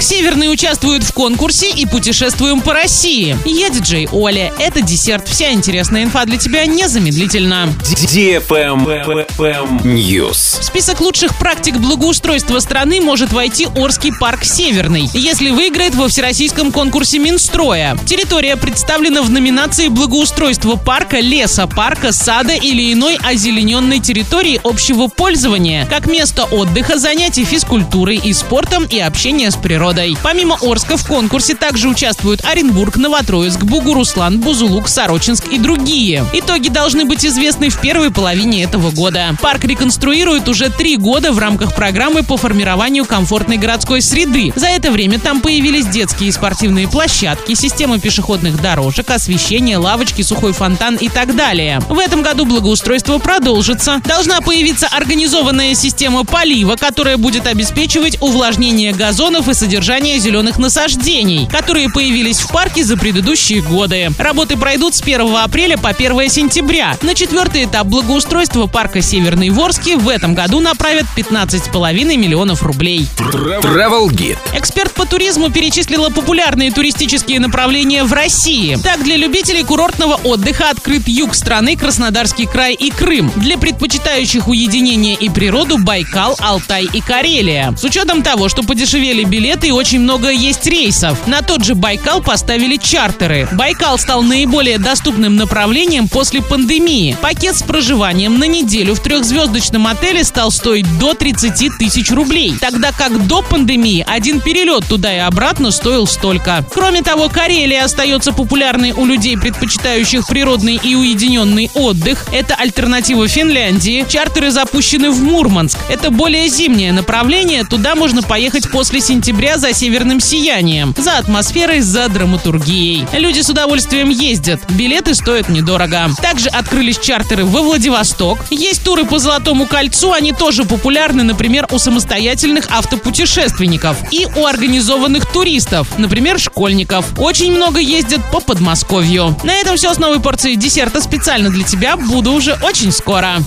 Парк Северный участвует в конкурсе и путешествуем по России. Я диджей Оля. Это десерт. Вся интересная инфа для тебя незамедлительно. News. В список лучших практик благоустройства страны может войти Орский парк Северный, если выиграет во всероссийском конкурсе Минстроя. Территория представлена в номинации благоустройства парка, леса, парка, сада или иной озелененной территории общего пользования, как место отдыха, занятий физкультурой и спортом и общения с природой. Помимо Орска в конкурсе также участвуют Оренбург, Новотроицк, Бугуруслан, Бузулук, Сорочинск и другие. Итоги должны быть известны в первой половине этого года. Парк реконструируют уже три года в рамках программы по формированию комфортной городской среды. За это время там появились детские и спортивные площадки, система пешеходных дорожек, освещение, лавочки, сухой фонтан и так далее. В этом году благоустройство продолжится. Должна появиться организованная система полива, которая будет обеспечивать увлажнение газонов и содержание зеленых насаждений, которые появились в парке за предыдущие годы. Работы пройдут с 1 апреля по 1 сентября. На четвертый этап благоустройства парка Северный Ворский в этом году направят 15,5 миллионов рублей. Travel Guide. Эксперт по туризму перечислила популярные туристические направления в России. Так, для любителей курортного отдыха открыт юг страны, Краснодарский край и Крым. Для предпочитающих уединение и природу Байкал, Алтай и Карелия. С учетом того, что подешевели билеты и очень много есть рейсов. На тот же Байкал поставили чартеры. Байкал стал наиболее доступным направлением после пандемии. Пакет с проживанием на неделю в трехзвездочном отеле стал стоить до 30 тысяч рублей. Тогда как до пандемии один перелет туда и обратно стоил столько. Кроме того, Карелия остается популярной у людей, предпочитающих природный и уединенный отдых. Это альтернатива Финляндии. Чартеры запущены в Мурманск. Это более зимнее направление. Туда можно поехать после сентября за северным сиянием. За атмосферой, за драматургией. Люди с удовольствием ездят. Билеты стоят недорого. Также открылись чартеры во Владивосток. Есть туры по Золотому кольцу. Они тоже популярны, например, у самостоятельных автопутешественников и у организованных туристов, например, школьников. Очень много ездят по Подмосковью. На этом все с новой порцией десерта специально для тебя. Буду уже очень скоро.